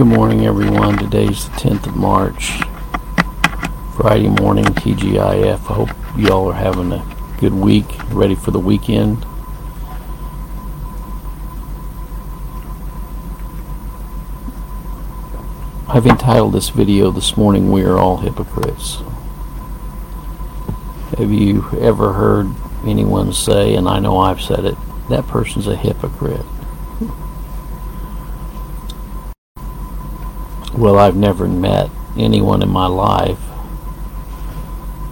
Good morning, everyone. Today's the 10th of March, Friday morning, TGIF. I hope y'all are having a good week, ready for the weekend. I've entitled this video this morning, We Are All Hypocrites. Have you ever heard anyone say, and I know I've said it, that person's a hypocrite? Well, I've never met anyone in my life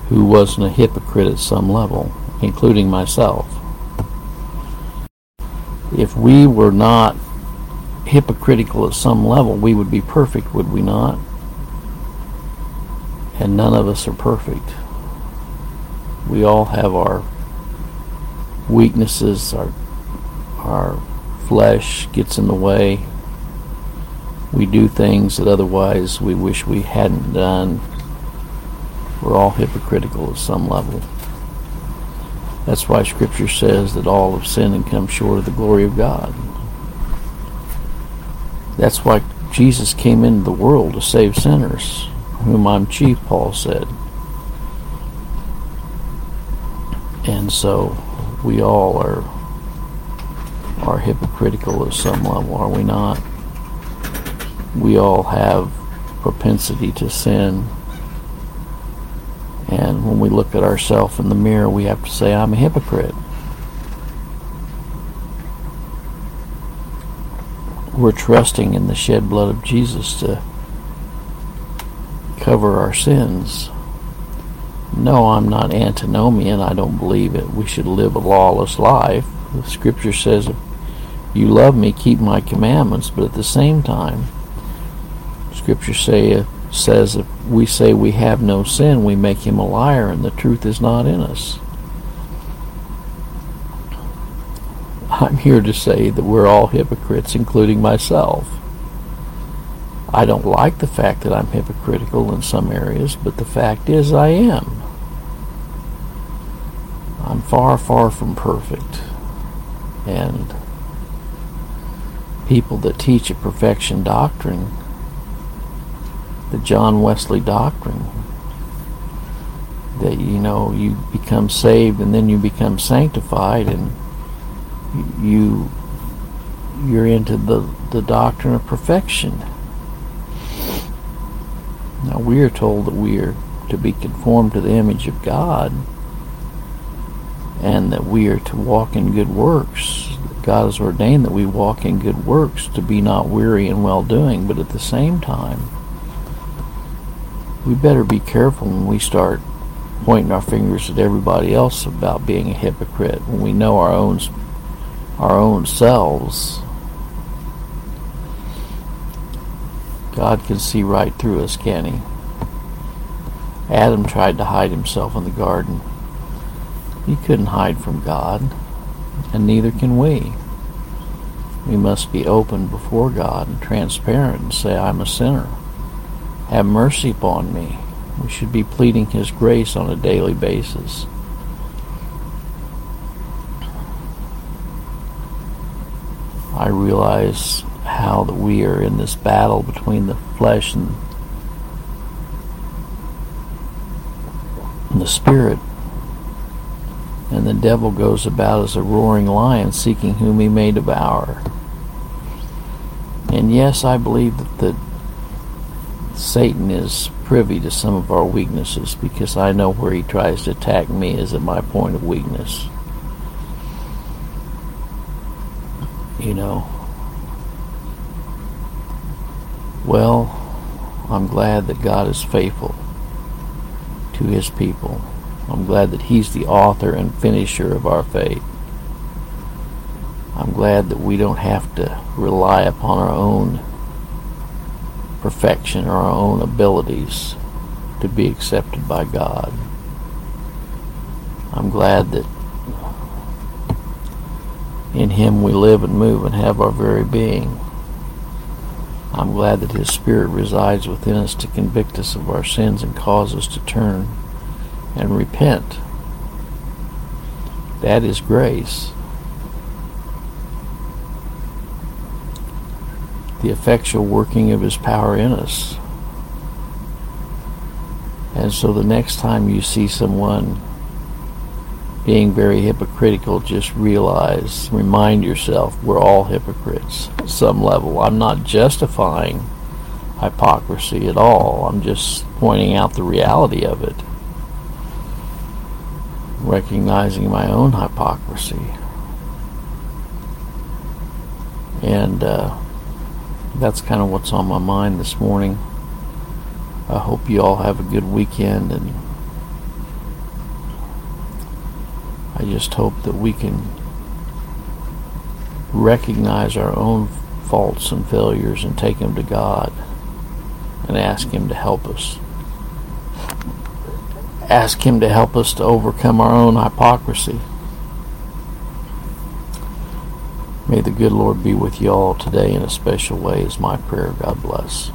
who wasn't a hypocrite at some level, including myself. If we were not hypocritical at some level, we would be perfect, would we not? And none of us are perfect. We all have our weaknesses, our our flesh gets in the way. We do things that otherwise we wish we hadn't done. We're all hypocritical at some level. That's why Scripture says that all have sinned and come short of the glory of God. That's why Jesus came into the world to save sinners, whom I'm chief, Paul said. And so we all are are hypocritical at some level, are we not? We all have propensity to sin. And when we look at ourselves in the mirror, we have to say, I'm a hypocrite. we're trusting in the shed blood of Jesus to cover our sins. No, I'm not antinomian. I don't believe it. We should live a lawless life. The scripture says, if you love me, keep my commandments. But at the same time, scripture say, uh, says if we say we have no sin, we make him a liar and the truth is not in us. I'm here to say that we're all hypocrites, including myself. I don't like the fact that I'm hypocritical in some areas, but the fact is I am. I'm far, far from perfect. And people that teach a perfection doctrine, the John Wesley doctrine, that you know you become saved and then you become sanctified and you you're into the, the doctrine of perfection. Now we are told that we are to be conformed to the image of God and that we are to walk in good works. God has ordained that we walk in good works to be not weary in well doing, but at the same time, we better be careful when we start pointing our fingers at everybody else about being a hypocrite when we know our own our own selves, God can see right through us, can he? Adam tried to hide himself in the garden. He couldn't hide from God, and neither can we. We must be open before God and transparent and say, I'm a sinner. Have mercy upon me. We should be pleading His grace on a daily basis. I realize how that we are in this battle between the flesh and, the spirit. And the devil goes about as a roaring lion seeking whom he may devour. And yes, I believe that the, Satan is privy to some of our weaknesses because I know where he tries to attack me is at my point of weakness. you know. Well, I'm glad that God is faithful to his people. I'm glad that he's the author and finisher of our faith. I'm glad that we don't have to rely upon our own perfection or our own abilities to be accepted by God. I'm glad that in Him we live and move and have our very being. I'm glad that His Spirit resides within us to convict us of our sins and cause us to turn and repent. That is grace. The effectual working of His power in us. And so the next time you see someone being very hypocritical, just realize, remind yourself, we're all hypocrites at some level. I'm not justifying hypocrisy at all. I'm just pointing out the reality of it. Recognizing my own hypocrisy. And uh, that's kind of what's on my mind this morning. I hope you all have a good weekend and I just hope that we can recognize our own faults and failures and take them to God and ask Him to help us. Ask Him to help us to overcome our own hypocrisy. May the good Lord be with you all today in a special way, is my prayer. God bless.